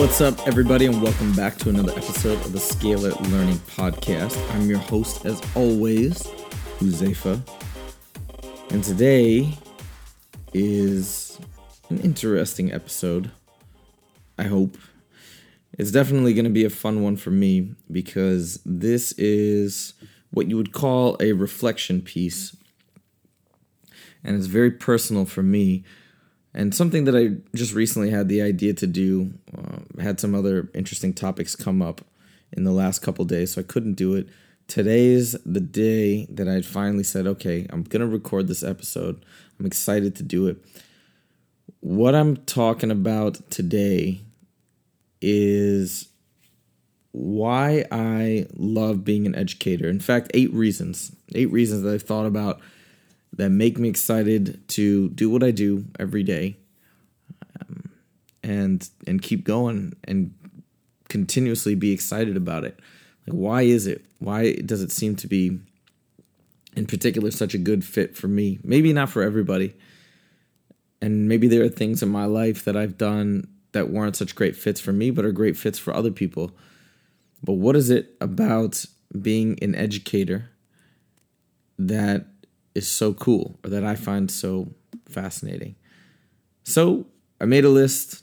What's up, everybody, and welcome back to another episode of the Scalar Learning Podcast. I'm your host, as always, Huzefa. And today is an interesting episode. I hope. It's definitely going to be a fun one for me because this is what you would call a reflection piece. And it's very personal for me and something that I just recently had the idea to do. Uh, had some other interesting topics come up in the last couple days, so I couldn't do it. Today's the day that I finally said, okay, I'm gonna record this episode. I'm excited to do it. What I'm talking about today is why I love being an educator. In fact, eight reasons. Eight reasons that I've thought about that make me excited to do what I do every day, um, and and keep going and continuously be excited about it. Like, why is it? Why does it seem to be, in particular, such a good fit for me? Maybe not for everybody, and maybe there are things in my life that I've done that weren't such great fits for me, but are great fits for other people. But what is it about being an educator that is so cool or that I find so fascinating. So I made a list,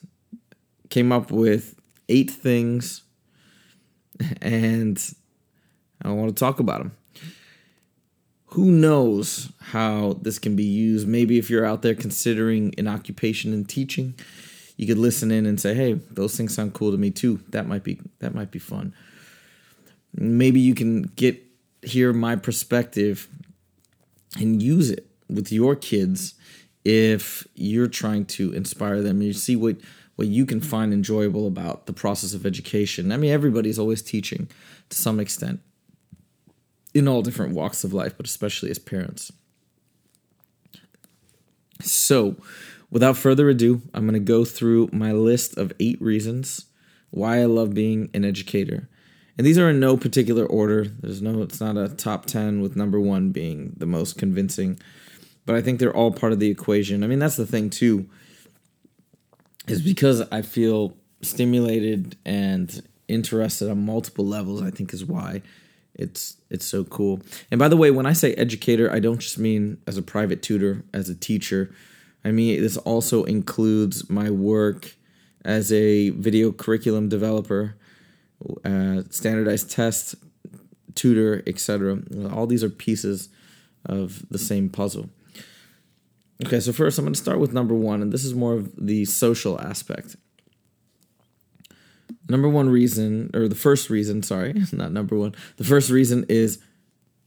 came up with eight things, and I want to talk about them. Who knows how this can be used? Maybe if you're out there considering an occupation in teaching, you could listen in and say, "Hey, those things sound cool to me too. That might be that might be fun." Maybe you can get hear my perspective and use it with your kids if you're trying to inspire them. You see what what you can find enjoyable about the process of education. I mean, everybody's always teaching to some extent in all different walks of life, but especially as parents. So, without further ado, I'm going to go through my list of eight reasons why I love being an educator. And these are in no particular order. There's no, it's not a top 10 with number one being the most convincing. But I think they're all part of the equation. I mean, that's the thing, too, is because I feel stimulated and interested on multiple levels, I think is why it's it's so cool. And by the way, when I say educator, I don't just mean as a private tutor, as a teacher. I mean this also includes my work as a video curriculum developer, uh, standardized test, tutor, etc. All these are pieces of the same puzzle. Okay, so first I'm going to start with number one, and this is more of the social aspect. Number one reason, or the first reason, sorry, not number one. The first reason is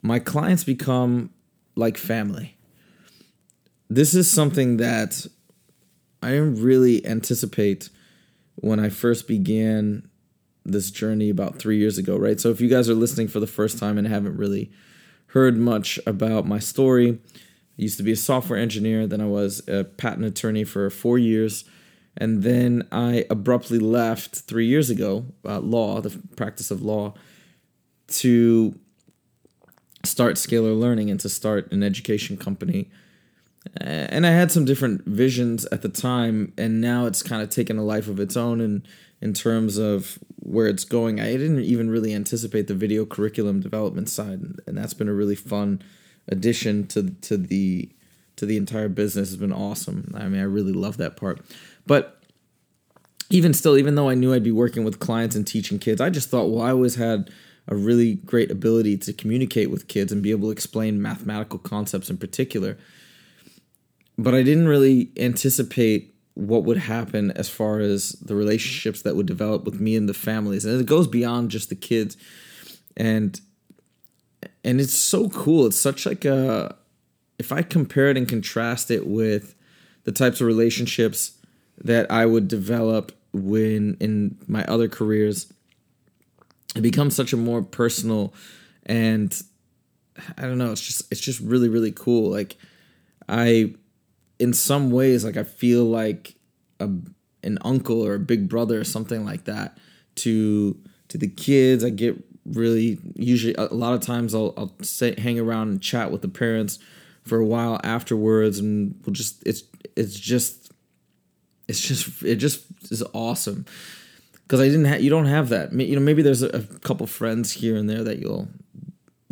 my clients become like family. This is something that I didn't really anticipate when I first began this journey about three years ago, right? So if you guys are listening for the first time and haven't really heard much about my story, I used to be a software engineer, then I was a patent attorney for four years, and then I abruptly left three years ago, uh, law, the practice of law, to start Scalar Learning and to start an education company. And I had some different visions at the time, and now it's kind of taken a life of its own. And in terms of where it's going, I didn't even really anticipate the video curriculum development side, and that's been a really fun addition to to the to the entire business. Has been awesome. I mean, I really love that part. But even still, even though I knew I'd be working with clients and teaching kids, I just thought, well, I always had a really great ability to communicate with kids and be able to explain mathematical concepts in particular. But I didn't really anticipate what would happen as far as the relationships that would develop with me and the families. And it goes beyond just the kids. And and it's so cool. It's such like a if I compare it and contrast it with the types of relationships that I would develop when in my other careers, it becomes such a more personal and I don't know, it's just it's just really really cool. Like I in some ways like I feel like a an uncle or a big brother or something like that to to the kids. I get really usually a lot of times I'll I'll sit hang around and chat with the parents for a while afterwards and we'll just it's it's just it's just it just is awesome because I didn't have you don't have that you know maybe there's a, a couple friends here and there that you'll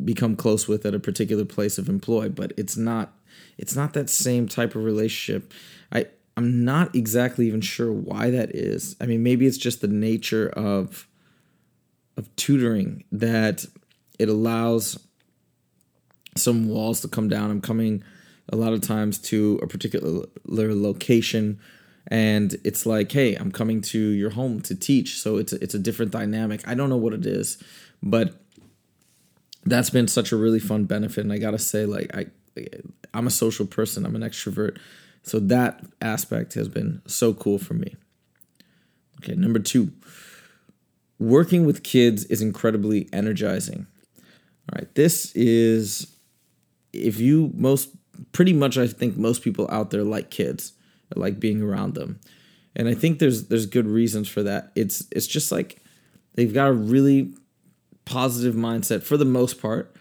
become close with at a particular place of employ but it's not it's not that same type of relationship I I'm not exactly even sure why that is I mean maybe it's just the nature of of tutoring that it allows some walls to come down. I'm coming a lot of times to a particular location and it's like, hey, I'm coming to your home to teach. So it's a, it's a different dynamic. I don't know what it is, but that's been such a really fun benefit. And I gotta say, like, I I'm a social person. I'm an extrovert, so that aspect has been so cool for me. Okay, number two, working with kids is incredibly energizing. All right, this is if you most pretty much I think most people out there like kids, like being around them. And I think there's there's good reasons for that. It's it's just like they've got a really positive mindset for the most part.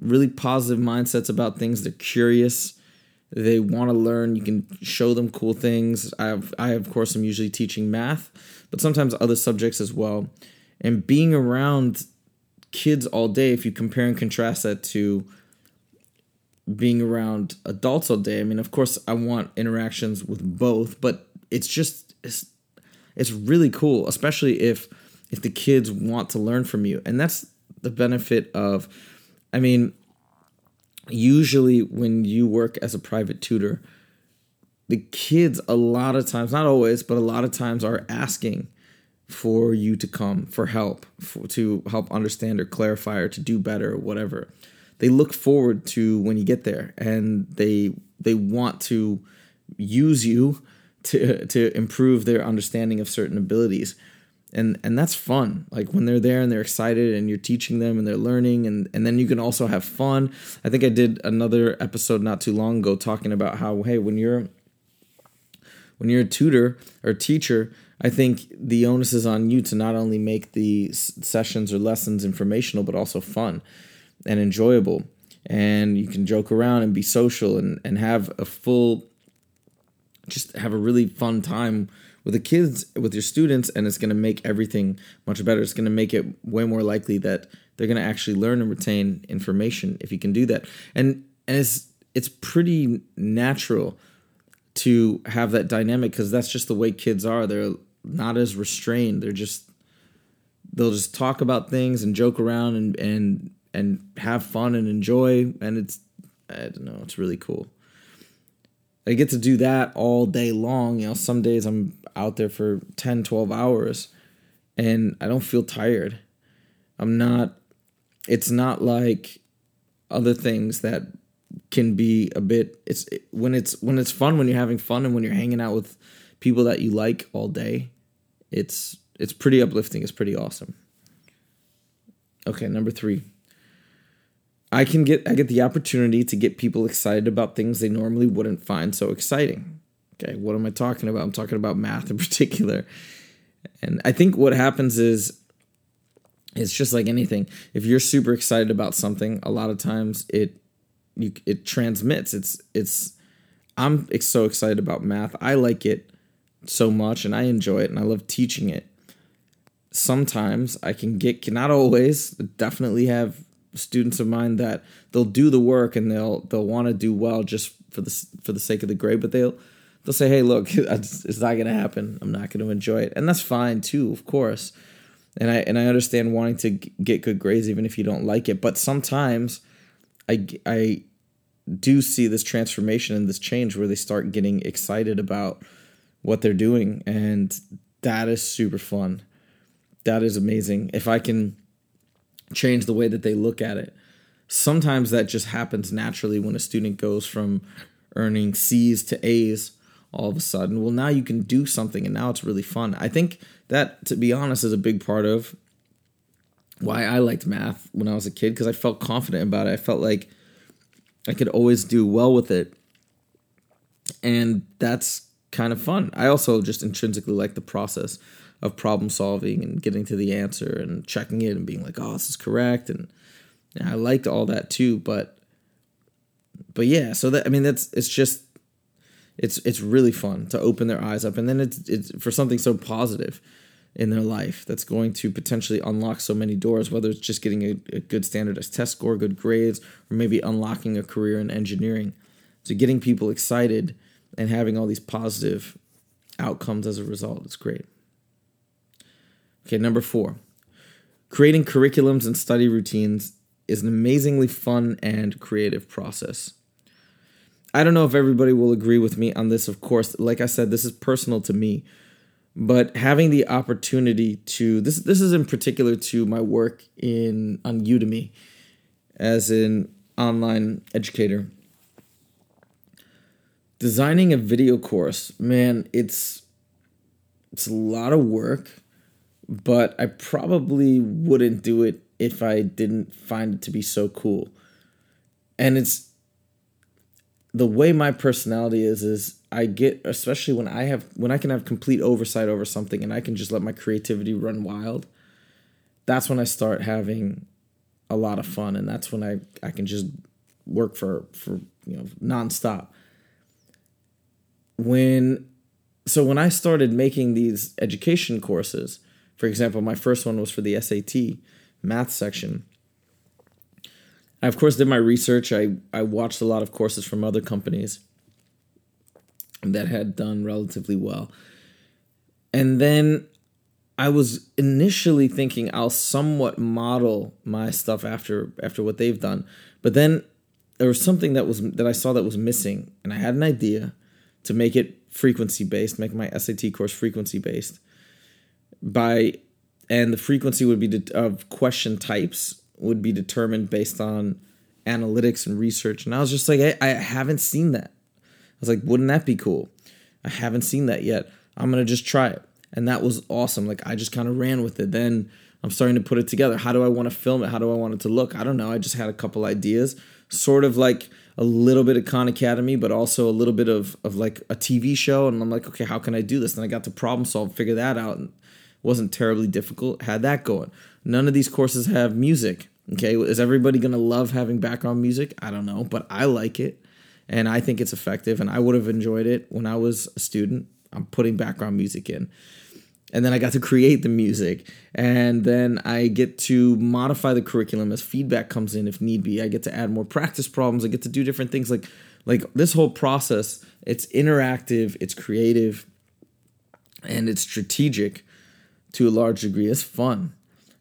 Really positive mindsets about things. They're curious. They want to learn. You can show them cool things. I have I of course am usually teaching math, but sometimes other subjects as well. And being around kids all day, if you compare and contrast that to being around adults all day. I mean, of course, I want interactions with both, but it's just it's, it's really cool, especially if if the kids want to learn from you. And that's the benefit of I mean, usually when you work as a private tutor, the kids a lot of times, not always, but a lot of times are asking for you to come for help, for, to help understand or clarify or to do better or whatever. They look forward to when you get there and they they want to use you to to improve their understanding of certain abilities and and that's fun. Like when they're there and they're excited and you're teaching them and they're learning and and then you can also have fun. I think i did another episode not too long ago talking about how hey when you're when you're a tutor or teacher i think the onus is on you to not only make the sessions or lessons informational but also fun and enjoyable. And you can joke around and be social and, and have a full just have a really fun time with the kids with your students and it's going to make everything much better it's going to make it way more likely that they're going to actually learn and retain information if you can do that and and it's it's pretty natural to have that dynamic because that's just the way kids are they're not as restrained they're just they'll just talk about things and joke around and and and have fun and enjoy. And it's, I don't know, it's really cool. I get to do that all day long. You know, some days I'm out there for 10, 12 hours and I don't feel tired. I'm not, it's not like other things that can be a bit it's when it's when it's fun when you're having fun and when you're hanging out with people that you like all day it's it's pretty uplifting it's pretty awesome okay number 3 I can get I get the opportunity to get people excited about things they normally wouldn't find so exciting. Okay, what am I talking about? I'm talking about math in particular. And I think what happens is it's just like anything. If you're super excited about something, a lot of times it you, it transmits. It's it's I'm so excited about math. I like it so much and I enjoy it and I love teaching it. Sometimes I can get not always, definitely have students of mine that they'll do the work and they'll they'll want to do well just for the for the sake of the grade, but they'll they'll say, "Hey, look, it's not going to happen. I'm not going to enjoy it," and that's fine too, of course. And I and I understand wanting to get good grades even if you don't like it, but sometimes I I do see this transformation and this change where they start getting excited about what they're doing, and that is super fun. That is amazing. If I can change the way that they look at it. sometimes that just happens naturally when a student goes from earning C's to A's all of a sudden. Well, now you can do something and now it's really fun. I think that, to be honest, is a big part of why I liked math when I was a kid because I felt confident about it. I felt like I could always do well with it. And that's kind of fun. I also just intrinsically like the process of problem solving and getting to the answer and checking it and being like, oh, this is correct. And, and I liked all that too. But, but yeah, so that, I mean, that's, it's just, it's, it's really fun to open their eyes up. And then it's, it's for something so positive in their life that's going to potentially unlock so many doors, whether it's just getting a, a good standardized test score, good grades, or maybe unlocking a career in engineering. So getting people excited and having all these positive outcomes as a result, it's great. Okay, number four, creating curriculums and study routines is an amazingly fun and creative process. I don't know if everybody will agree with me on this, of course. Like I said, this is personal to me but having the opportunity to this this is in particular to my work in on Udemy as an online educator designing a video course man it's it's a lot of work but I probably wouldn't do it if I didn't find it to be so cool and it's the way my personality is is I get especially when I have when I can have complete oversight over something and I can just let my creativity run wild. That's when I start having a lot of fun and that's when I I can just work for for you know nonstop. When so when I started making these education courses, for example, my first one was for the SAT math section I, of course, did my research. I, I watched a lot of courses from other companies that had done relatively well. And then I was initially thinking I'll somewhat model my stuff after after what they've done. But then there was something that was that I saw that was missing and I had an idea to make it frequency based, make my SAT course frequency based by and the frequency would be of question types would be determined based on analytics and research. And I was just like, I, I haven't seen that. I was like, wouldn't that be cool? I haven't seen that yet. I'm gonna just try it. And that was awesome. Like I just kind of ran with it. Then I'm starting to put it together. How do I want to film it? How do I want it to look? I don't know. I just had a couple ideas. Sort of like a little bit of Khan Academy, but also a little bit of, of like a TV show. And I'm like, okay, how can I do this? And I got to problem solve, figure that out. And wasn't terribly difficult. Had that going. None of these courses have music. Okay, is everybody gonna love having background music? I don't know, but I like it, and I think it's effective, and I would have enjoyed it when I was a student. I'm putting background music in, and then I got to create the music, and then I get to modify the curriculum as feedback comes in if need be. I get to add more practice problems. I get to do different things like like this whole process. It's interactive, it's creative, and it's strategic to a large degree. It's fun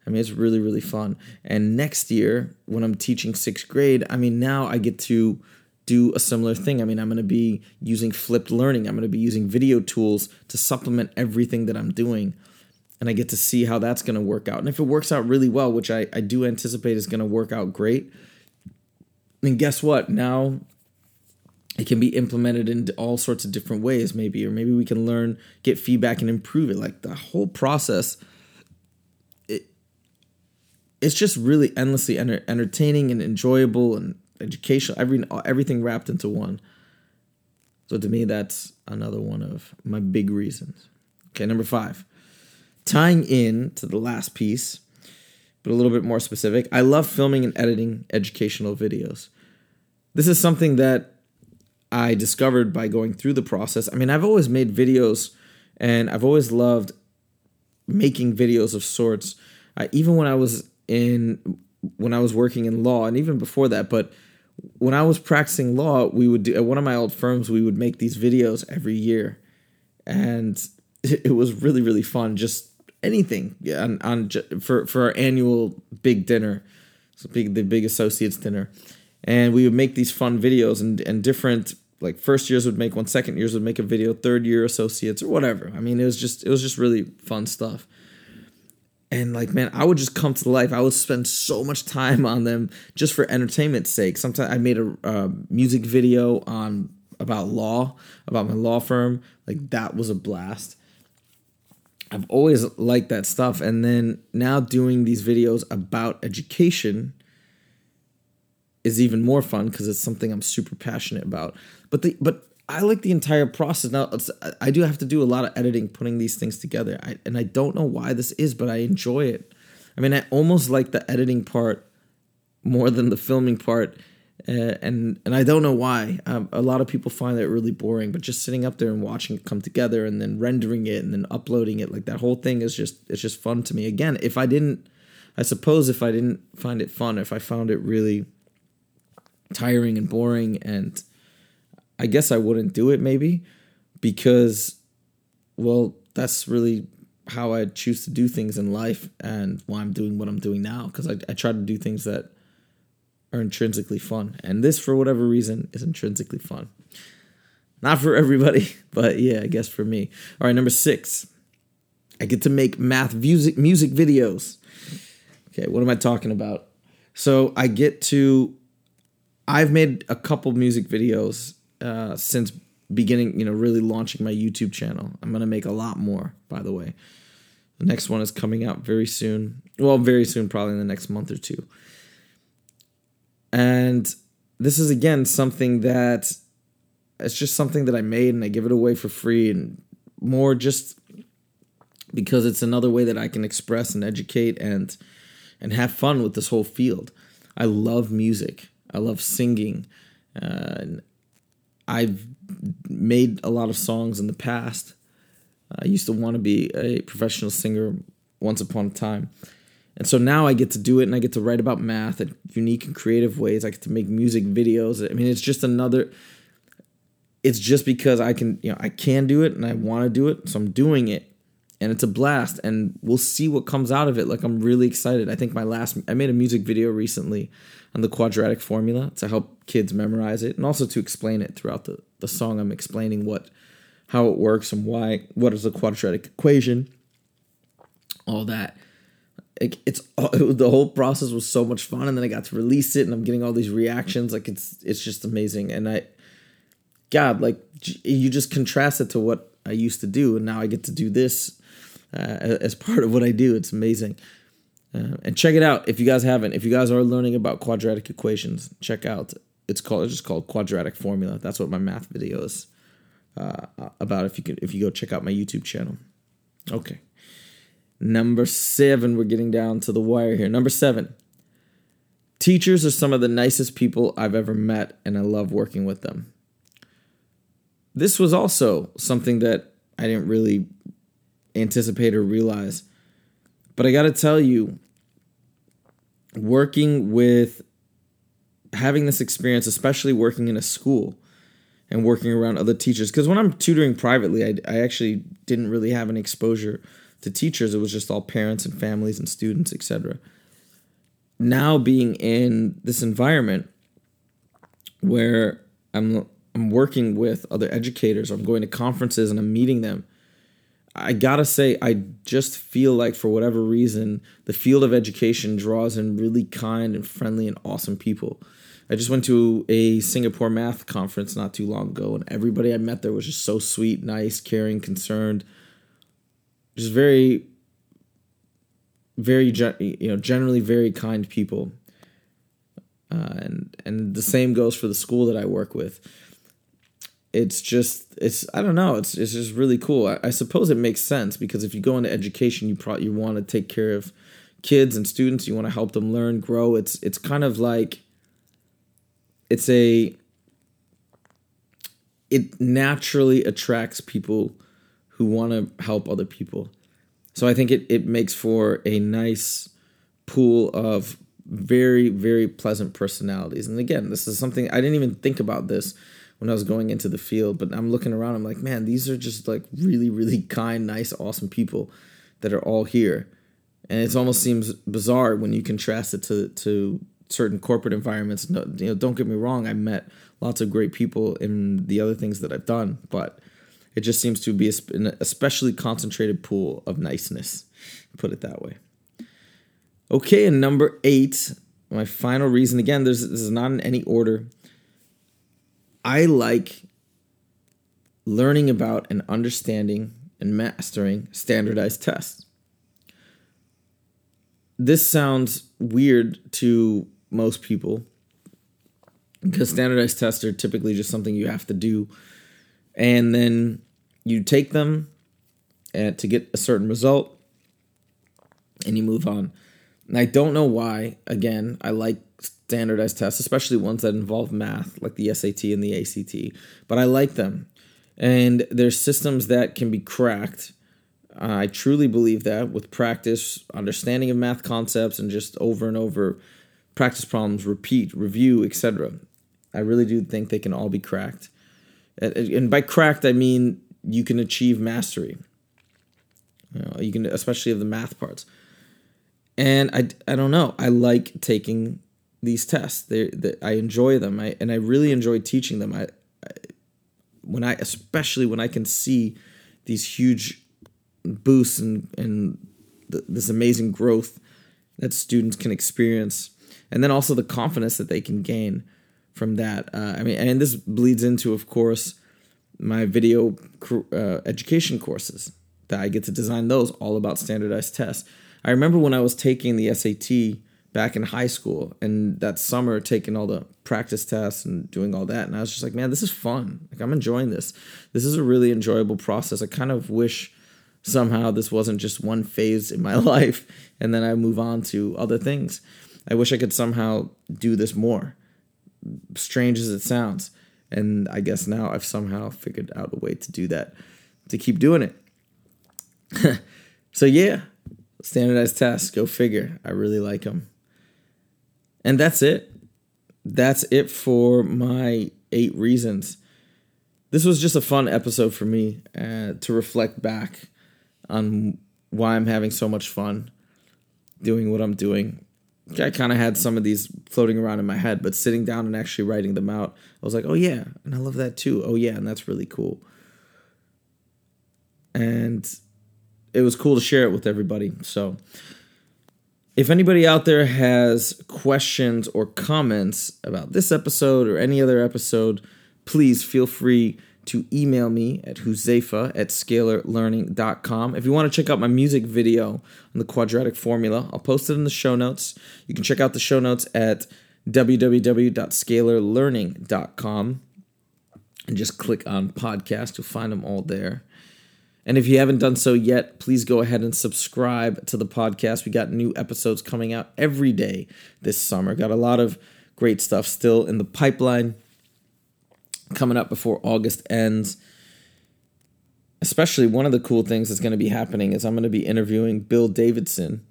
I mean, it's really, really fun. And next year, when I'm teaching sixth grade, I mean, now I get to do a similar thing. I mean, I'm going to be using flipped learning, I'm going to be using video tools to supplement everything that I'm doing. And I get to see how that's going to work out. And if it works out really well, which I, I do anticipate is going to work out great, then guess what? Now it can be implemented in all sorts of different ways, maybe, or maybe we can learn, get feedback, and improve it. Like the whole process it it's just really endlessly enter- entertaining and enjoyable and educational. Every everything wrapped into one. So to me, that's another one of my big reasons. Okay, number five, tying in to the last piece, but a little bit more specific. I love filming and editing educational videos. This is something that I discovered by going through the process. I mean, I've always made videos, and I've always loved making videos of sorts. Even when I was in when I was working in law and even before that, but when I was practicing law, we would do at one of my old firms, we would make these videos every year. And it was really, really fun. Just anything on, on for, for our annual big dinner. So big, the big associates dinner. And we would make these fun videos and, and different like first years would make one, second years would make a video, third year associates or whatever. I mean, it was just, it was just really fun stuff. and like man i would just come to life. I would spend so much time on them just for entertainment's sake. Sometimes i made a uh, music video on about law about my law firm. Like that was a blast. I've always liked that stuff. And then now doing these videos about education is even more fun because it's something i'm super passionate about but the but I like the entire process. Now, I do have to do a lot of editing, putting these things together, I, and I don't know why this is, but I enjoy it. I mean, I almost like the editing part more than the filming part, uh, and and I don't know why. Um, a lot of people find it really boring, but just sitting up there and watching it come together, and then rendering it, and then uploading it, like that whole thing is just it's just fun to me. Again, if I didn't, I suppose if I didn't find it fun, if I found it really tiring and boring and I guess I wouldn't do it maybe because, well, that's really how I choose to do things in life and why I'm doing what I'm doing now because I, I try to do things that are intrinsically fun. And this, for whatever reason, is intrinsically fun. Not for everybody, but yeah, I guess for me. All right, number six. I get to make math music music videos. Okay, what am I talking about? So I get to I've made a couple music videos uh, since beginning, you know, really launching my YouTube channel. I'm gonna make a lot more, by the way. The next one is coming out very soon. Well, very soon, probably in the next month or two. And this is again something that it's just something that I made and I give it away for free and more just because it's another way that I can express and educate and and have fun with this whole field. I love music. I love singing. Uh, I've made a lot of songs in the past. I used to want to be a professional singer once upon a time. And so now I get to do it and I get to write about math in unique and creative ways. I get to make music videos. I mean, it's just another it's just because I can, you know, I can do it and I want to do it, so I'm doing it. And it's a blast and we'll see what comes out of it. Like I'm really excited. I think my last I made a music video recently on the quadratic formula to help kids memorize it and also to explain it throughout the, the song. I'm explaining what how it works and why what is a quadratic equation, all that. It, it's it, the whole process was so much fun, and then I got to release it, and I'm getting all these reactions. Like it's it's just amazing, and I, God, like you just contrast it to what I used to do, and now I get to do this uh, as part of what I do. It's amazing. Uh, and check it out if you guys haven't. If you guys are learning about quadratic equations, check out. It's called it's just called quadratic formula. That's what my math video is uh, about. If you can, if you go check out my YouTube channel. Okay. Number seven, we're getting down to the wire here. Number seven. Teachers are some of the nicest people I've ever met, and I love working with them. This was also something that I didn't really anticipate or realize. But I got to tell you, working with having this experience, especially working in a school and working around other teachers, because when I'm tutoring privately, I, I actually didn't really have any exposure to teachers. It was just all parents and families and students, etc. Now being in this environment where I'm I'm working with other educators, I'm going to conferences and I'm meeting them I gotta say, I just feel like for whatever reason, the field of education draws in really kind and friendly and awesome people. I just went to a Singapore math conference not too long ago, and everybody I met there was just so sweet, nice, caring, concerned, just very, very, you know, generally very kind people. Uh, and and the same goes for the school that I work with it's just it's I don't know it's it's just really cool. I, I, suppose it makes sense because if you go into education, you probably you want to take care of kids and students. You want to help them learn, grow. It's it's kind of like it's a it naturally attracts people who want to help other people. So I think it it makes for a nice pool of very very pleasant personalities. And again, this is something I didn't even think about this when I was going into the field. But I'm looking around, I'm like, man, these are just like really, really kind, nice, awesome people that are all here. And it almost seems bizarre when you contrast it to to certain corporate environments. No, you know, don't get me wrong, I met lots of great people in the other things that I've done, but it just seems to be an especially concentrated pool of niceness. Put it that way. Okay, and number eight, my final reason again, this is not in any order. I like learning about and understanding and mastering standardized tests. This sounds weird to most people because standardized tests are typically just something you have to do and then you take them eh, to get a certain result and you move on. And I don't know why, again, I like standardized tests, especially ones that involve math, like the SAT and the ACT, but I like them. And there's systems that can be cracked. Uh, I truly believe that with practice, understanding of math concepts, and just over and over practice problems, repeat, review, etc. I really do think they can all be cracked. And by cracked, I mean you can achieve mastery. You, know, you can, especially of the math parts. And I, I don't know. I like taking these tests. They, they I enjoy them. I, and I really enjoy teaching them. I, I, when I, especially when I can see these huge boosts and and the, this amazing growth that students can experience, and then also the confidence that they can gain from that. Uh, I mean, and this bleeds into, of course, my video uh, education courses that I get to design those all about standardized tests. I remember when I was taking the SAT back in high school and that summer taking all the practice tests and doing all that and I was just like, man, this is fun. Like I'm enjoying this. This is a really enjoyable process. I kind of wish somehow this wasn't just one phase in my life and then I move on to other things. I wish I could somehow do this more. Strange as it sounds. And I guess now I've somehow figured out a way to do that, to keep doing it. so, yeah, standardized tests, go figure. I really like them. And that's it. That's it for my eight reasons. This was just a fun episode for me uh, to reflect back on why I'm having so much fun doing what I'm doing. I kind of had some of these floating around in my head, but sitting down and actually writing them out, I was like, oh yeah, and I love that too. Oh yeah, and that's really cool. And it was cool to share it with everybody. So, if anybody out there has questions or comments about this episode or any other episode, please feel free to email me at huzefa at scalarlearning.com. If you want to check out my music video on the quadratic formula, I'll post it in the show notes. You can check out the show notes at www.scalarlearning.com and just click on podcast. You'll find them all there. And if you haven't done so yet, please go ahead and subscribe to the podcast. We got new episodes coming out every day this summer. Got a lot of great stuff still in the pipeline coming up before August ends. Especially one of the cool things that's going to be happening is I'm going to be interviewing Bill Davidson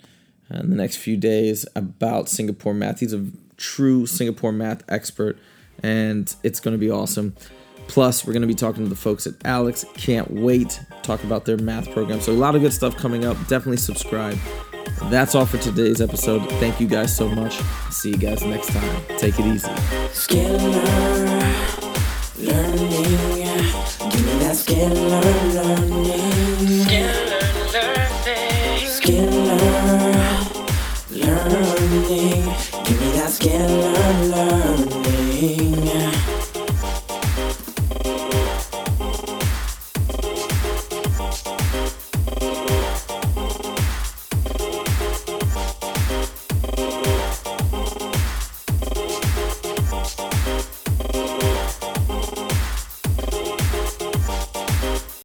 in the next few days about Singapore math. He's a true Singapore math expert, and it's going to be awesome. Plus, we're going to be talking to the folks at ALEKS. Can't wait. Talk about their math program. So, a lot of good stuff coming up. Definitely subscribe. That's all for today's episode. Thank you guys so much. See you guys next time. Take it easy. Give me that learning.